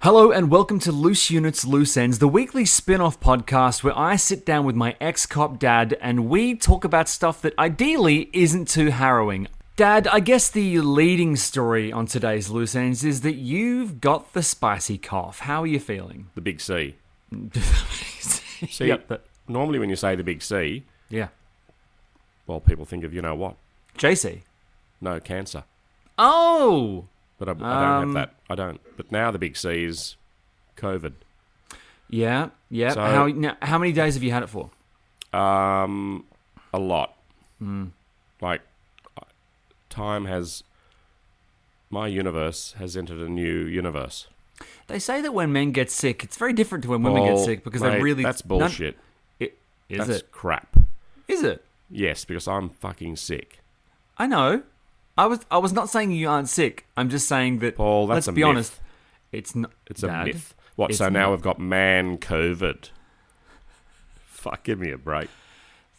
Hello and welcome to Loose Units, Loose Ends, the weekly spin off podcast where I sit down with my ex cop dad and we talk about stuff that ideally isn't too harrowing. Dad, I guess the leading story on today's Loose Ends is that you've got the spicy cough. How are you feeling? The big C. See, Yep, that- normally when you say the big C, yeah. well, people think of you know what? JC. No cancer. Oh! But I, I don't Um, have that. I don't. But now the big C is COVID. Yeah, yeah. So- how, now, how many days have you had it for? Um, a lot. Hmm. Like, uh, time has. My universe has entered a new universe. They say that when men get sick, it's very different to when women get sick because they mate, really. That's none- bullshit. it, is that's it? crap. Is it? Yes, because I'm fucking sick. I know. I was I was not saying you aren't sick. I'm just saying that. Paul, that's let's a be myth. honest. It's not. It's Dad, a myth. What? it's so now not. we've got man COVID. Fuck, give me a break.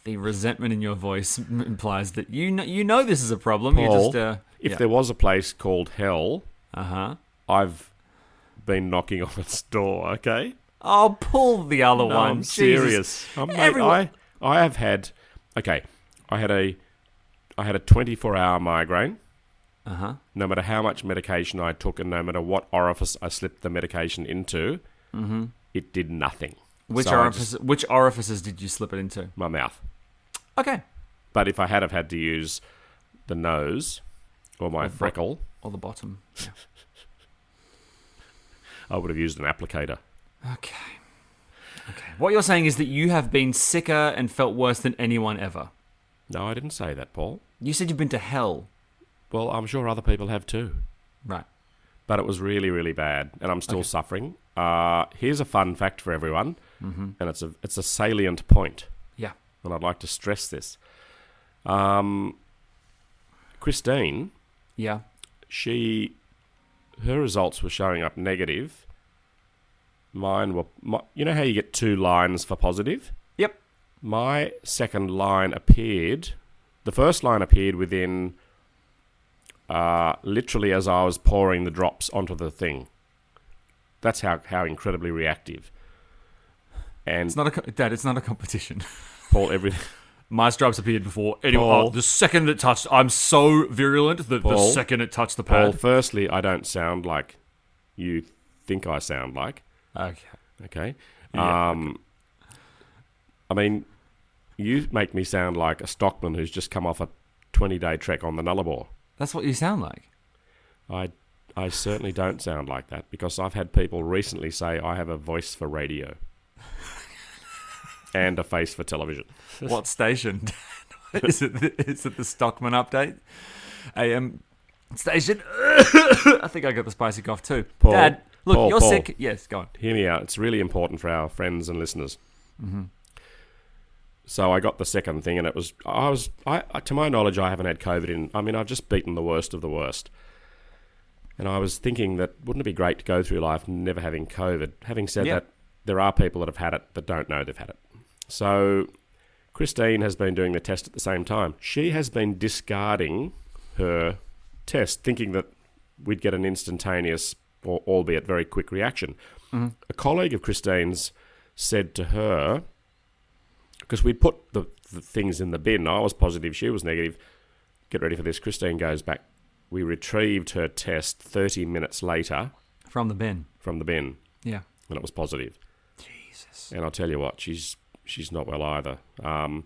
The resentment in your voice m- implies that you know, you know this is a problem. You're Paul, just uh, if there was a place called hell, uh huh. I've been knocking on its door. Okay, I'll pull the other no, one. I'm Jesus. serious. I'm, mate, Everyone- I I have had. Okay, I had a I had a 24 hour migraine. Uh huh. No matter how much medication I took, and no matter what orifice I slipped the medication into, it did nothing. Which So just- Which orifices did you slip it into? my mouth. Okay. But if I had have had to use the nose or my Or freckle, Or the bottom. Yeah. I would have used an applicator. Okay. Okay. What you're saying is that you have been sicker and felt worse than anyone ever. No, I didn't say that, Paul. You said you've been to hell. Well, I'm sure other people have too. Right. But it was really, really bad, and I'm still suffering. Uh, here's a fun fact for everyone, mm-hmm. and it's a it's a salient point, Yeah. and I'd like to stress this. Um, Christine, Yeah. she her results were showing up negative. Mine were, my, you know how you get two lines for positive. Yep. My second line appeared. The first line appeared within, uh, literally as I was pouring the drops onto the thing. That's how how incredibly reactive. And It's not a dad. It's not a competition. Paul, every My stripes appeared before. anyone. Paul. oh, the second it touched, I'm so virulent that the second it touched the Paul. pad. Firstly, I don't sound like you think I sound like. Okay. Okay. Yeah, Um, I mean, you make me sound like a stockman who's just come off a twenty-day trek on the Nullarbor. That's what you sound like. I I certainly don't sound like that because I've had people recently say I have a voice for radio and a face for television. What station? is it? The, is it the Stockman update? AM station. I think I got the spicy cough too. Paul, Dad, look, Paul, you're Paul. sick. Yes, go on. Hear me out. It's really important for our friends and listeners. Mm-hmm. So I got the second thing, and it was I was I to my knowledge I haven't had COVID in. I mean I've just beaten the worst of the worst. And I was thinking that wouldn't it be great to go through life never having COVID? Having said Yeah. that, there are people that have had it that don't know they've had it. So Christine has been doing the test at the same time. She has been discarding her test, thinking that we'd get an instantaneous or albeit very quick reaction. Mm-hmm. A colleague of Christine's said to her, because we'd put the, the things in the bin, I was positive, she was negative. Get ready for this. Christine goes back we retrieved her test 30 minutes later From the bin. from the bin, Yeah. and it was positive. Jesus. And I'll tell you what, she's she's not well either. Um,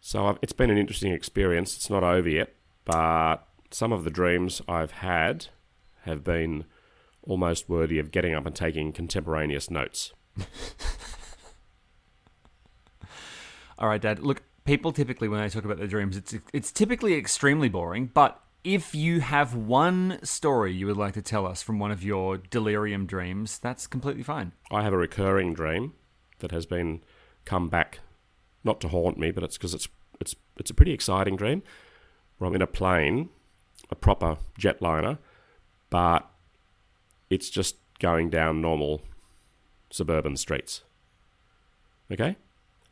so I've, it's been an interesting experience. It's not over yet, but some of the dreams I've had have been almost worthy of getting up and taking contemporaneous notes. All right, Dad. Look, people typically when they talk about their dreams, it's it's typically extremely boring. But if you have one story you would like to tell us from one of your delirium dreams, that's completely fine. I have a recurring dream that has been come back, not to haunt me, but it's because it's it's it's a pretty exciting dream. Where I'm in a plane, a proper jetliner, but it's just going down normal suburban streets. Okay,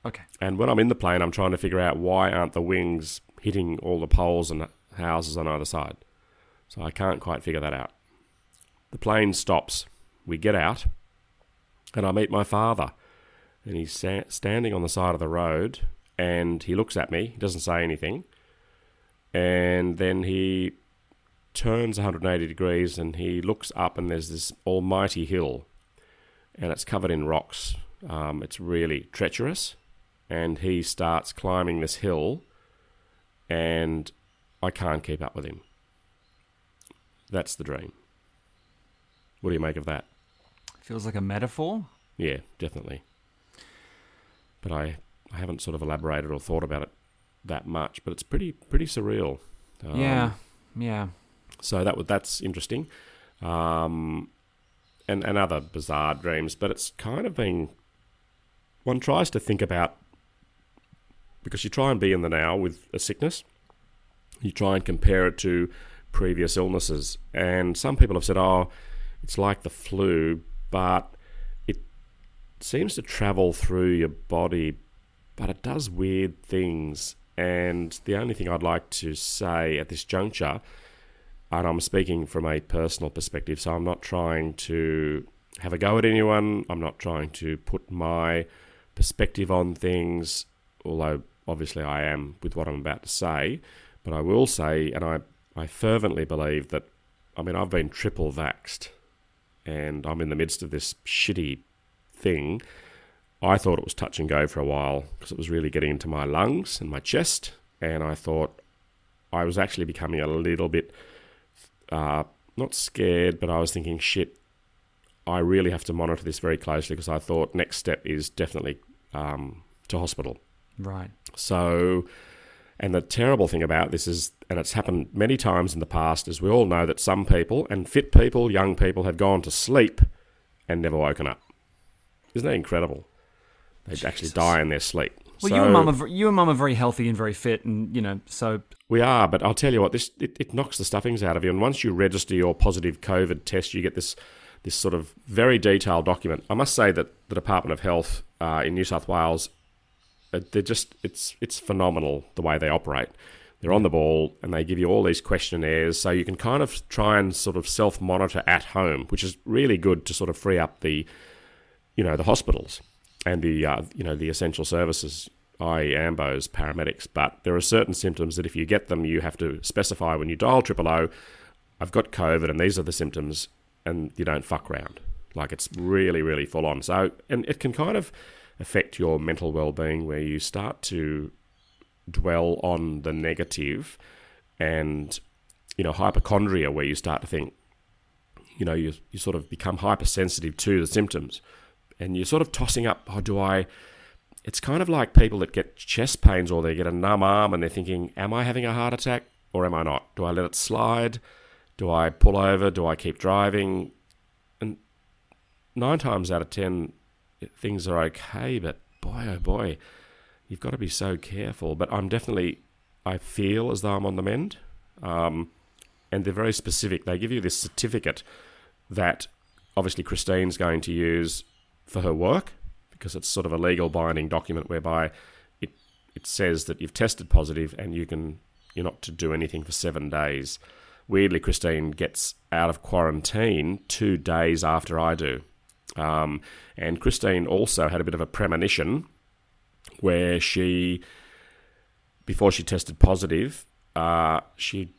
Okay. and when I'm in the plane, I'm trying to figure out why aren't the wings hitting all the poles and houses on either side. So I can't quite figure that out. The plane stops. We get out, and I meet my father. And he's sa- standing on the side of the road, and he looks at me. He doesn't say anything. And then he turns 180 degrees and he looks up, and there's this almighty hill, and it's covered in rocks. Um, it's really treacherous and he starts climbing this hill, and I can't keep up with him. That's the dream. What do you make of that? Feels like a metaphor. Yeah, definitely. But I, I haven't sort of elaborated or thought about it that much, but it's pretty pretty surreal. Um, yeah. Yeah. So that that's interesting, um, and and other bizarre dreams. But it's kind of been one tries to think about because you try and be in the now with a sickness. You try and compare it to previous illnesses, and some people have said, "Oh, it's like the flu, but it seems to travel through your body, but it does weird things." And the only thing I'd like to say at this juncture and I'm speaking from a personal perspective, so I'm not trying to have a go at anyone. I'm not trying to put my perspective on things, although obviously I am with what I'm about to say. But I will say, and I, I fervently believe that, I mean, I've been triple vaxxed and I'm in the midst of this shitty thing. I thought it was touch and go for a while because it was really getting into my lungs and my chest. And I thought I was actually becoming a little bit uh, not scared, but I was thinking, shit, I really have to monitor this very closely because I thought next step is definitely um, to hospital. Right. So, and the terrible thing about this is, and it's happened many times in the past, is we all know that some people, and fit people, young people, have gone to sleep and never woken up. Isn't that incredible? They actually die in their sleep. Well, So- you and mum are you and mum are very healthy and very fit, and you know, so We are, but I'll tell you what, this it, it knocks the stuffings out of you. And once you register your positive COVID test, you get this this sort of very detailed document. I must say that the Department of Health uh, in New South Wales, they're just it's it's phenomenal the way they operate. They're on the ball and they give you all these questionnaires, so you can kind of try and sort of self monitor at home, which is really good to sort of free up the you know the hospitals and the uh, you know the essential services, i.e. ambos, paramedics. But there are certain symptoms that if you get them, you have to specify when you dial triple O, I've got COVID and these are the symptoms, and you don't fuck around. Like it's really really full on. So and it can kind of affect your mental well being where you start to dwell on the negative and you know hypochondria where you start to think you know you, you sort of become hypersensitive to the symptoms and you're sort of tossing up oh do i it's kind of like people that get chest pains or they get a numb arm and they're thinking am i having a heart attack or am i not? Do i let it slide? Do i pull over? Do i keep driving? And nine times out of ten things are okay but boy oh boy you've got to be so careful. But i'm definitely i feel as though i'm on the mend. Um, and they're very specific. They give you this certificate that obviously Christine's going to use for her work because it's sort of a legal binding document whereby it it says that you've tested positive and you can you're not to do anything for seven days. Weirdly, Christine gets out of quarantine two days after I do, um, and Christine also had a bit of a premonition where she, before she tested positive, uh, she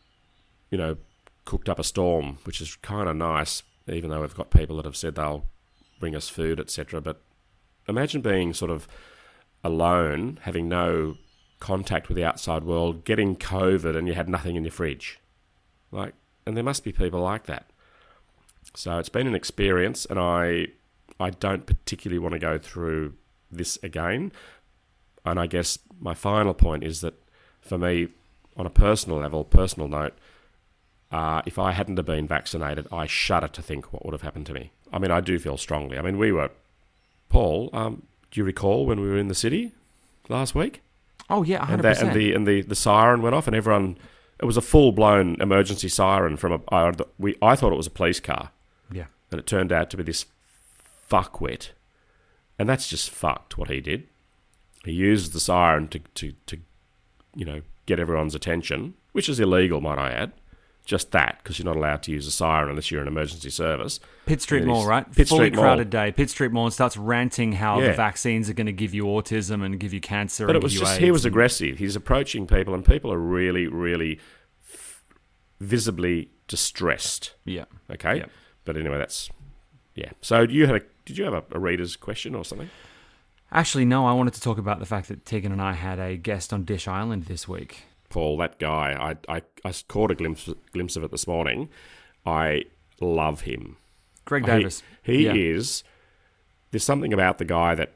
you know, cooked up a storm, which is kind of nice, even though we've got people that have said they'll bring us food, etc. But imagine being sort of alone, having no contact with the outside world, getting COVID, and you had nothing in your fridge. Like, and there must be people like that. So it's been an experience, and I, I don't particularly want to go through this again. And I guess my final point is that for me, on a personal level, personal note, uh, if I hadn't have been vaccinated, I shudder to think what would have happened to me. I mean, I do feel strongly. I mean, we were, Paul. Um, do you recall when we were in the city last week? Oh yeah, and, hundred that, and the and the, the siren went off, and everyone. It was a full blown emergency siren from a. I, we I thought it was a police car, Yeah, and it turned out to be this fuckwit, and that's just fucked. What he did, he used the siren to to to, you know, get everyone's attention, which is illegal, might I add. Just that, because you're not allowed to use a siren unless you're an emergency service. Pitt Street Mall, right? Pitt Fully Street Mall. crowded day. Pitt Street Mall starts ranting how the vaccines are going to give you autism and give you cancer. But and it was just he was aggressive. He's approaching people, and people are really, really f- visibly distressed. Yeah. Okay, Yep. But anyway, that's yeah. So you had a did you have a, a reader's question or something? Actually, no. I wanted to talk about the fact that Tegan and I had a guest on Dish Island this week. Paul, that guy, I I, I caught a glimpse glimpse of it this morning. I love him. Greg He- Davies. He, Yeah. is. There's something about the guy that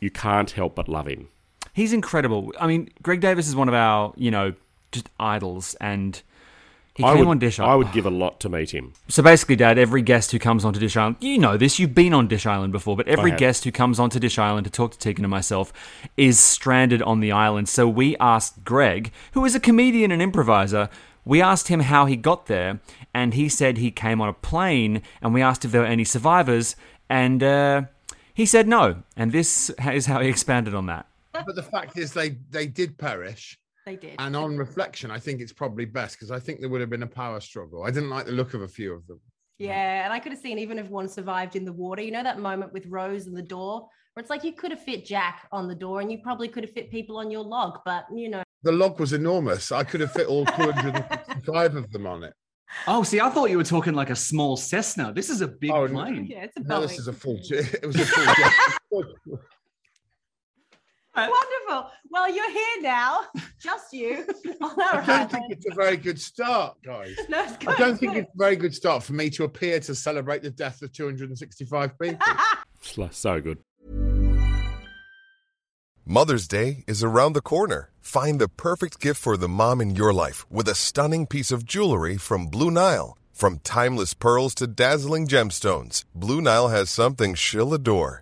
you can't help but love him. He's incredible. I mean, Greg Davies is one of our, you know, just idols, and he I came would, on Dish Island. I would give a lot to meet him. So basically, Dad, every guest who comes onto Dish Island, you know this, you've been on Dish Island before, but every guest who comes onto Dish Island to talk to Tegan and myself is stranded on the island. So we asked Greg, who is a comedian and improviser, we asked him how he got there, and he said he came on a plane, and we asked if there were any survivors, and uh, he said no. And this is how he expanded on that. But the fact is, they they did perish. They did. And on reflection, I think it's probably best because I think there would have been a power struggle. I didn't like the look of a few of them. yeah, and I could have seen even if one survived in the water. You know that moment with Rose and the door, where it's like you could have fit Jack on the door, and you probably could have fit people on your log, but you know. The log was enormous. I could have fit all 265 of them on it. Oh, see, I thought you were talking like a small Cessna. This is a big Oh, no. plane. Yeah, it's a No, this is a full. It was a full. jet. Wonderful. Well, you're here now, just you. on I don't think it's a very good start, guys. No, it's I don't it's think good. it's a very good start for me to appear to celebrate the death of 265 people. So good. Mother's Day is around the corner. Find the perfect gift for the mom in your life with a stunning piece of jewelry from Blue Nile. From timeless pearls to dazzling gemstones, Blue Nile has something she'll adore.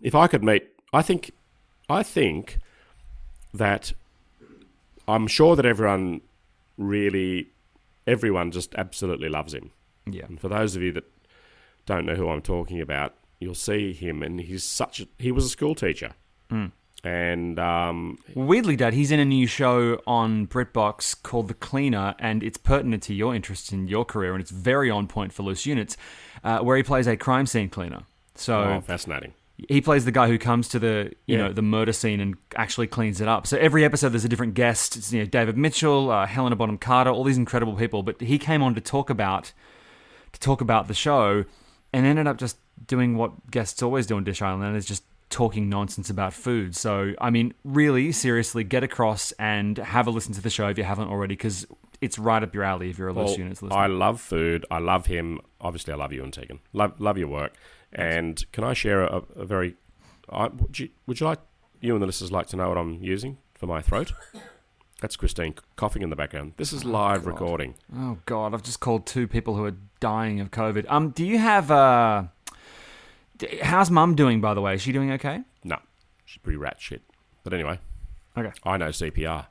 If I could meet, I think, I think that I'm sure that everyone really, everyone just absolutely loves him. Yeah. And for those of you that don't know who I'm talking about, you'll see him, and he's such. A, he was a school teacher, Mm. and um, Weirdly, Dad, he's in a new show on BritBox called The Cleaner, and it's pertinent to your interest in your career, and it's very on point for loose units, uh, where he plays a crime scene cleaner. So oh, fascinating. He plays the guy who comes to the you Yeah. know the murder scene and actually cleans it up. So every episode there's a different guest. It's, you know David Mitchell, uh, Helena Bonham Carter, all these incredible people. But he came on to talk about to talk about the show, and ended up just doing what guests always do on Dish Island, and is just talking nonsense about food. So I mean, really, seriously, get across and have a listen to the show if you haven't already, because it's right up your alley if you're a loose Well, units listener. I love food. I love him. Obviously, I love you and Tegan. Love love your work. And can I share a, a very? I, would, you, would you like you and the listeners like to know what I'm using for my throat? That's Christine coughing in the background. This is live God. recording. Oh God, I've just called two people who are dying of COVID. Um, do you have uh, how's Mum doing? By the way, is she doing okay? No, she's pretty rat shit. But anyway, Okay. I know CPR.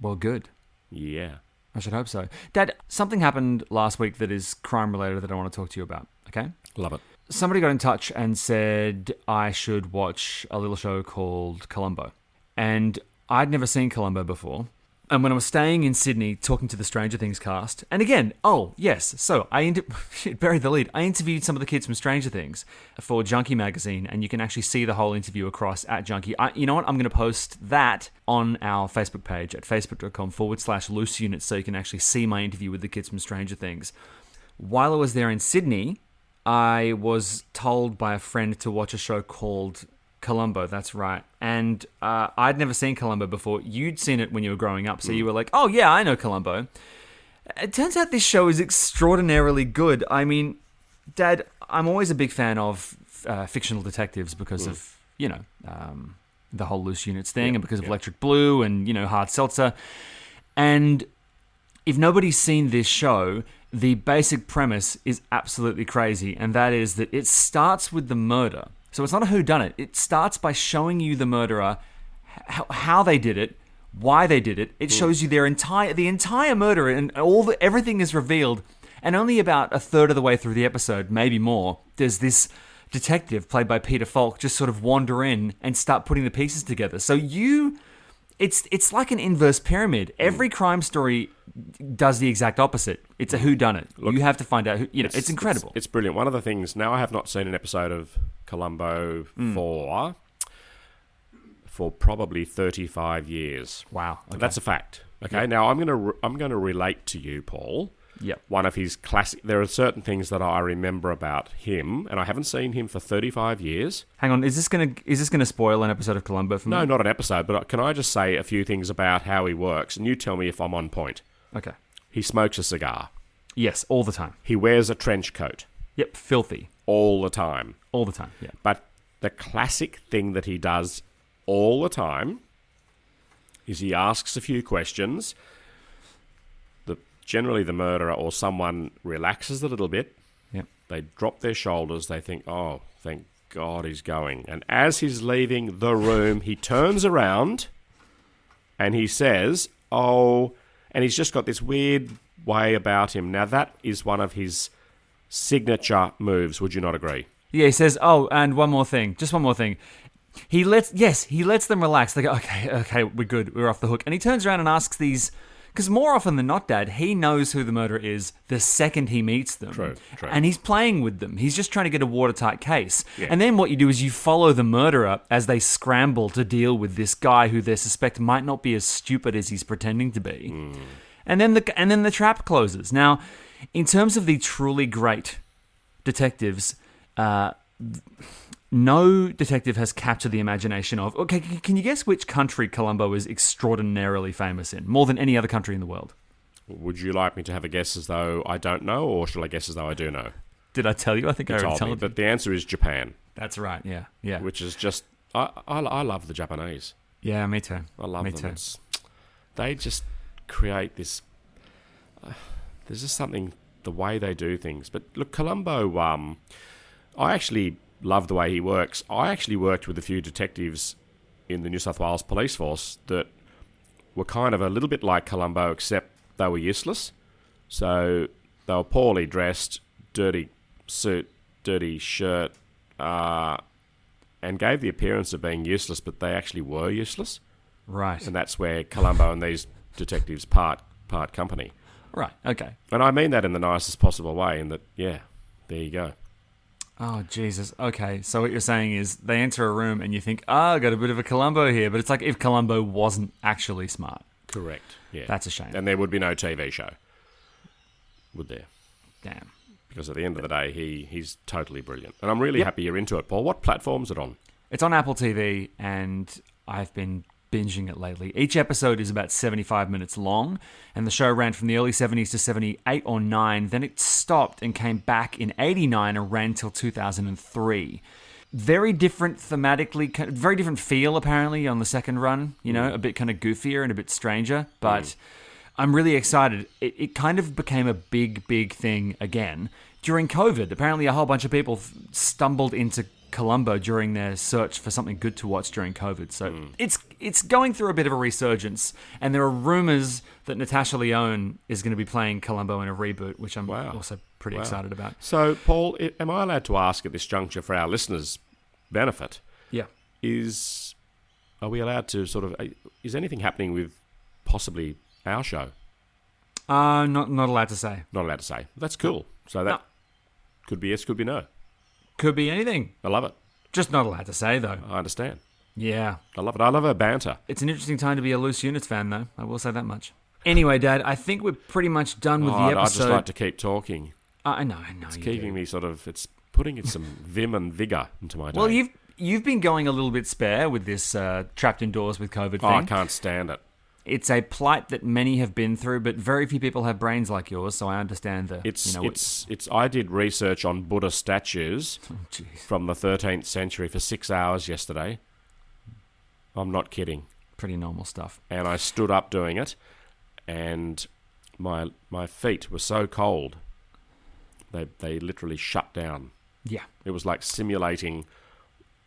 Well, good. Yeah. I should hope so. Dad, something happened last week that is crime related that I want to talk to you about. Okay. Love it. Somebody got in touch and said I should watch a little show called Columbo, and I'd never seen Columbo before. And when I was staying in Sydney talking to the Stranger Things cast, and again, oh yes, so I inter- buried the lead. I interviewed some of the kids from Stranger Things for Junkee magazine, and you can actually see the whole interview across at Junkee. I, you know what? I'm going to post that on our Facebook page at facebook.com forward slash loose units, so you can actually see my interview with the kids from Stranger Things. While I was there in Sydney, I was told by a friend to watch a show called Columbo. That's right. And uh, I'd never seen Columbo before. You'd seen it when you were growing up, so you were like, oh, yeah, I know Columbo. It turns out this show is extraordinarily good. I mean, Dad, I'm always a big fan of uh, fictional detectives because of, you know, um, the whole loose units thing and because of Electric Blue and, you know, Hard Seltzer. And if nobody's seen this show, the basic premise is absolutely crazy, and that is that it starts with the murder. So it's not a who done it. It starts by showing you the murderer, how, how they did it, why they did it. It hmm. shows you their entire the entire murder, and all the everything is revealed. And only about a third of the way through the episode, maybe more, does this detective played by Peter Falk just sort of wander in and start putting the pieces together. So you it's it's like an inverse pyramid. Every crime story does the exact opposite. It's a who done it. You have to find out who you know, it's, incredible. It's, brilliant. One of the things now I have not seen an episode of Columbo Mm. for for probably 35 years. Wow. okay. That's a fact. Okay. Yep. Now I'm going to re- I'm going to relate to you, Paul. Yep. One of his classic. There are certain things that I remember about him, and I haven't seen him for 35 years. Hang on, is this gonna is this gonna spoil an episode of Columbo for me? No, not an episode, but uh, can I just say a few things about how he works, and you tell me if I'm on point. Okay. He smokes a cigar. Yes, all the time. He wears a trench coat. Yep, filthy. All the time. All the time. Yeah. But the classic thing that he does all the time is he asks a few questions. Generally the murderer or someone relaxes a little bit. Yep. They drop their shoulders. They think, "Oh, thank God he's going." And as he's leaving the room, he turns around and he says, "Oh," and he's just got this weird way about him. Now that is one of his signature moves. Would you not agree? Yeah, he says, "Oh, and one more thing, just one more thing." He lets yes, he lets them relax. They go, "Okay, okay, we're good, we're off the hook." And he turns around and asks these, because more often than not, Dad, he knows who the murderer is the second he meets them. True, true. And he's playing with them. He's just trying to get a watertight case. Yeah. And then what you do is you follow the murderer as they scramble to deal with this guy who they suspect might not be as stupid as he's pretending to be. Hmm. And then the and then the trap closes. Now, in terms of the truly great detectives, uh, no detective has captured the imagination of. Okay, can you guess which country Columbo is extraordinarily famous in, more than any other country in the world? Would you like me to have a guess as though I don't know, or shall I guess as though I do know? Did I tell you? I think You I already told me, told you. but the answer is Japan, That's right. Yeah, yeah, which is just I, I, I love the Japanese. yeah. Me too. I love me them. too. It's, they just create this. Uh, there's just something the way they do things. But look, Columbo. Um, I actually love the way he works. I actually worked with a few detectives in the New South Wales police force that were kind of a little bit like Columbo, except they were useless. So they were poorly dressed, dirty suit, dirty shirt, uh, and gave the appearance of being useless, but they actually were useless. Right. And that's where Columbo and these detectives part part company. Right. Okay. And I mean that in the nicest possible way. In that, yeah, there you go. Oh Jesus. Okay. So what you're saying is they enter a room and you think, ah, I got a bit of a Columbo here, but it's like if Columbo wasn't actually smart. Correct. Yeah. That's a shame. And there would be no TV show, would there? Damn. Because at the end of the day, he he's totally brilliant, and I'm really Yep. happy you're into it, Paul. What platform's it on? It's on Apple TV, and I've been binging it lately. Each episode is about 75 minutes long, and the show ran from the early 70s to 78 or 9. Then it stopped and came back in 89 and ran till 2003. Very different thematically, very different feel apparently on the second run. You know, mm. a bit kind of goofier and a bit stranger, but. Mm. I'm really excited. It, it kind of became a big, big thing again during COVID. Apparently, a whole bunch of people f- stumbled into Columbo during their search for something good to watch during COVID. So it's it's going through a bit of a resurgence, and there are rumors that Natasha Lyonne is going to be playing Columbo in a reboot, which I'm Wow. also pretty Wow. excited about. So, Paul, am I allowed to ask at this juncture for our listeners' benefit? Yeah. Is are we allowed to sort of? uh, Is anything happening with possibly our show? Uh, not not allowed to say. Not allowed to say. That's cool. So that No. could be yes, could be no. Could be anything. I love it. Just not allowed to say though. I understand. Yeah. I love it. I love her banter. It's an interesting time to be a Loose Units fan, though. I will say that much. Anyway, Dad, I think we're pretty much done with Oh, the I'd- episode. I'd just like to keep talking. Uh, I know, I know. It's you keeping do. me sort of. It's putting in some vim and vigor into my day. Well, you've you've been going a little bit spare with this uh, trapped indoors with COVID thing. Oh, I can't stand it. It's a plight that many have been through, but very few people have brains like yours. So I understand the. It's you know, it's it's. I did research on Buddha statues Oh, from the 13th century for six hours yesterday. I'm not kidding. pretty normal stuff. And I stood up doing it, and my my feet were so cold. They they literally shut down. Yeah. It was like simulating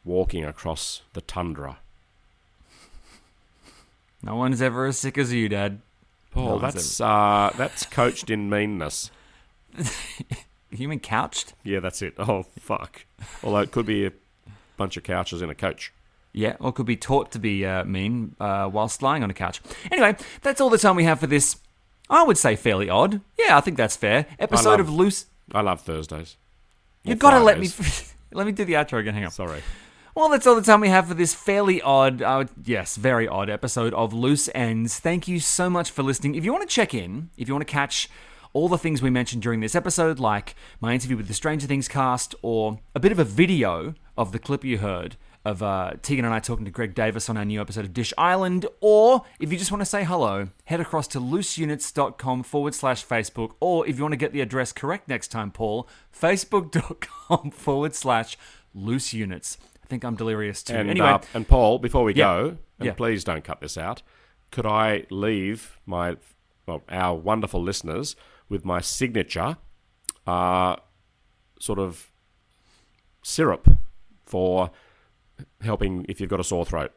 walking across the tundra. No one's ever as sick as you, Dad. Paul, No that's uh, that's coached in meanness. Human couched? Yeah, that's it. Oh fuck. Although it could be a bunch of couches in a coach. Yeah, or could be taught to be uh, mean uh, whilst lying on a couch. Anyway, that's all the time we have for this. I would say fairly odd. Yeah, I think that's fair. Episode love- of Loose. I love Thursdays. You've got to let me. Let me do the outro again. Hang on. Sorry. Well, that's all the time we have for this fairly odd, uh, yes, very odd episode of Loose Ends. Thank you so much for listening. If you want to check in, if you want to catch all the things we mentioned during this episode, like my interview with the Stranger Things cast, or a bit of a video of the clip you heard of uh, Tegan and I talking to Greg Davies on our new episode of Dish Island, or if you just want to say hello, head across to looseunits.com forward slash Facebook, or if you want to get the address correct next time, Paul, facebook.com forward slash loose units. I think I'm delirious too. And, anyway, uh, and Paul, before we Yeah. go, and Yeah. please don't cut this out, could I leave my well, our wonderful listeners with my signature uh, sort of syrup for helping if you've got a sore throat?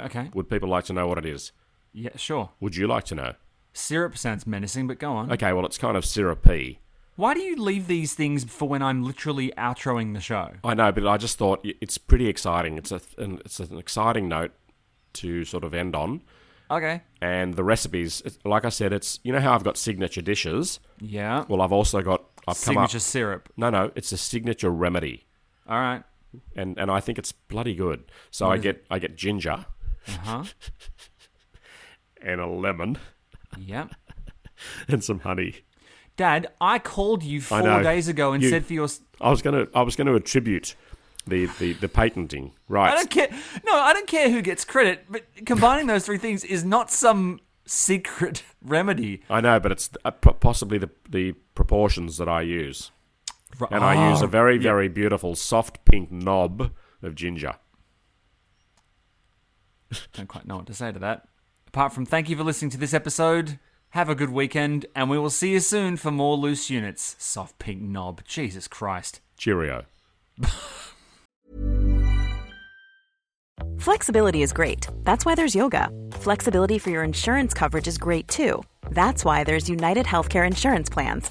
okay, Would people like to know what it is? yeah, sure. Would you like to know? Syrup sounds menacing, but go on. Okay, well, it's kind of syrupy. Why do you leave these things for when I'm literally outroing the show? I know, but I just thought it's pretty exciting. It's a an, it's an exciting note to sort of end on. Okay. And the recipes, like I said, it's you know how I've got signature dishes. Yeah. Well, I've also got I've Signature come up. syrup. No, no, it's a signature remedy, All right. and and I think it's bloody good. So What I get I get ginger Uh huh. and a lemon yep. and some honey. Dad, I called you four days ago and You- said for your. I was gonna I was gonna attribute the the, the patenting right. I don't care. No, I don't care who gets credit, but combining those three things is not some secret remedy. I know, but it's uh, possibly the the proportions that I use, and I use Oh, a very very beautiful soft pink knob of ginger. Don't quite know what to say to that. Apart from thank you for listening to this episode. Have a good weekend, and we will see you soon for more loose units. Soft pink knob. Jesus Christ. Cheerio. Flexibility is great. That's why there's yoga. Flexibility for your insurance coverage is great too. That's why there's United Healthcare Insurance Plans.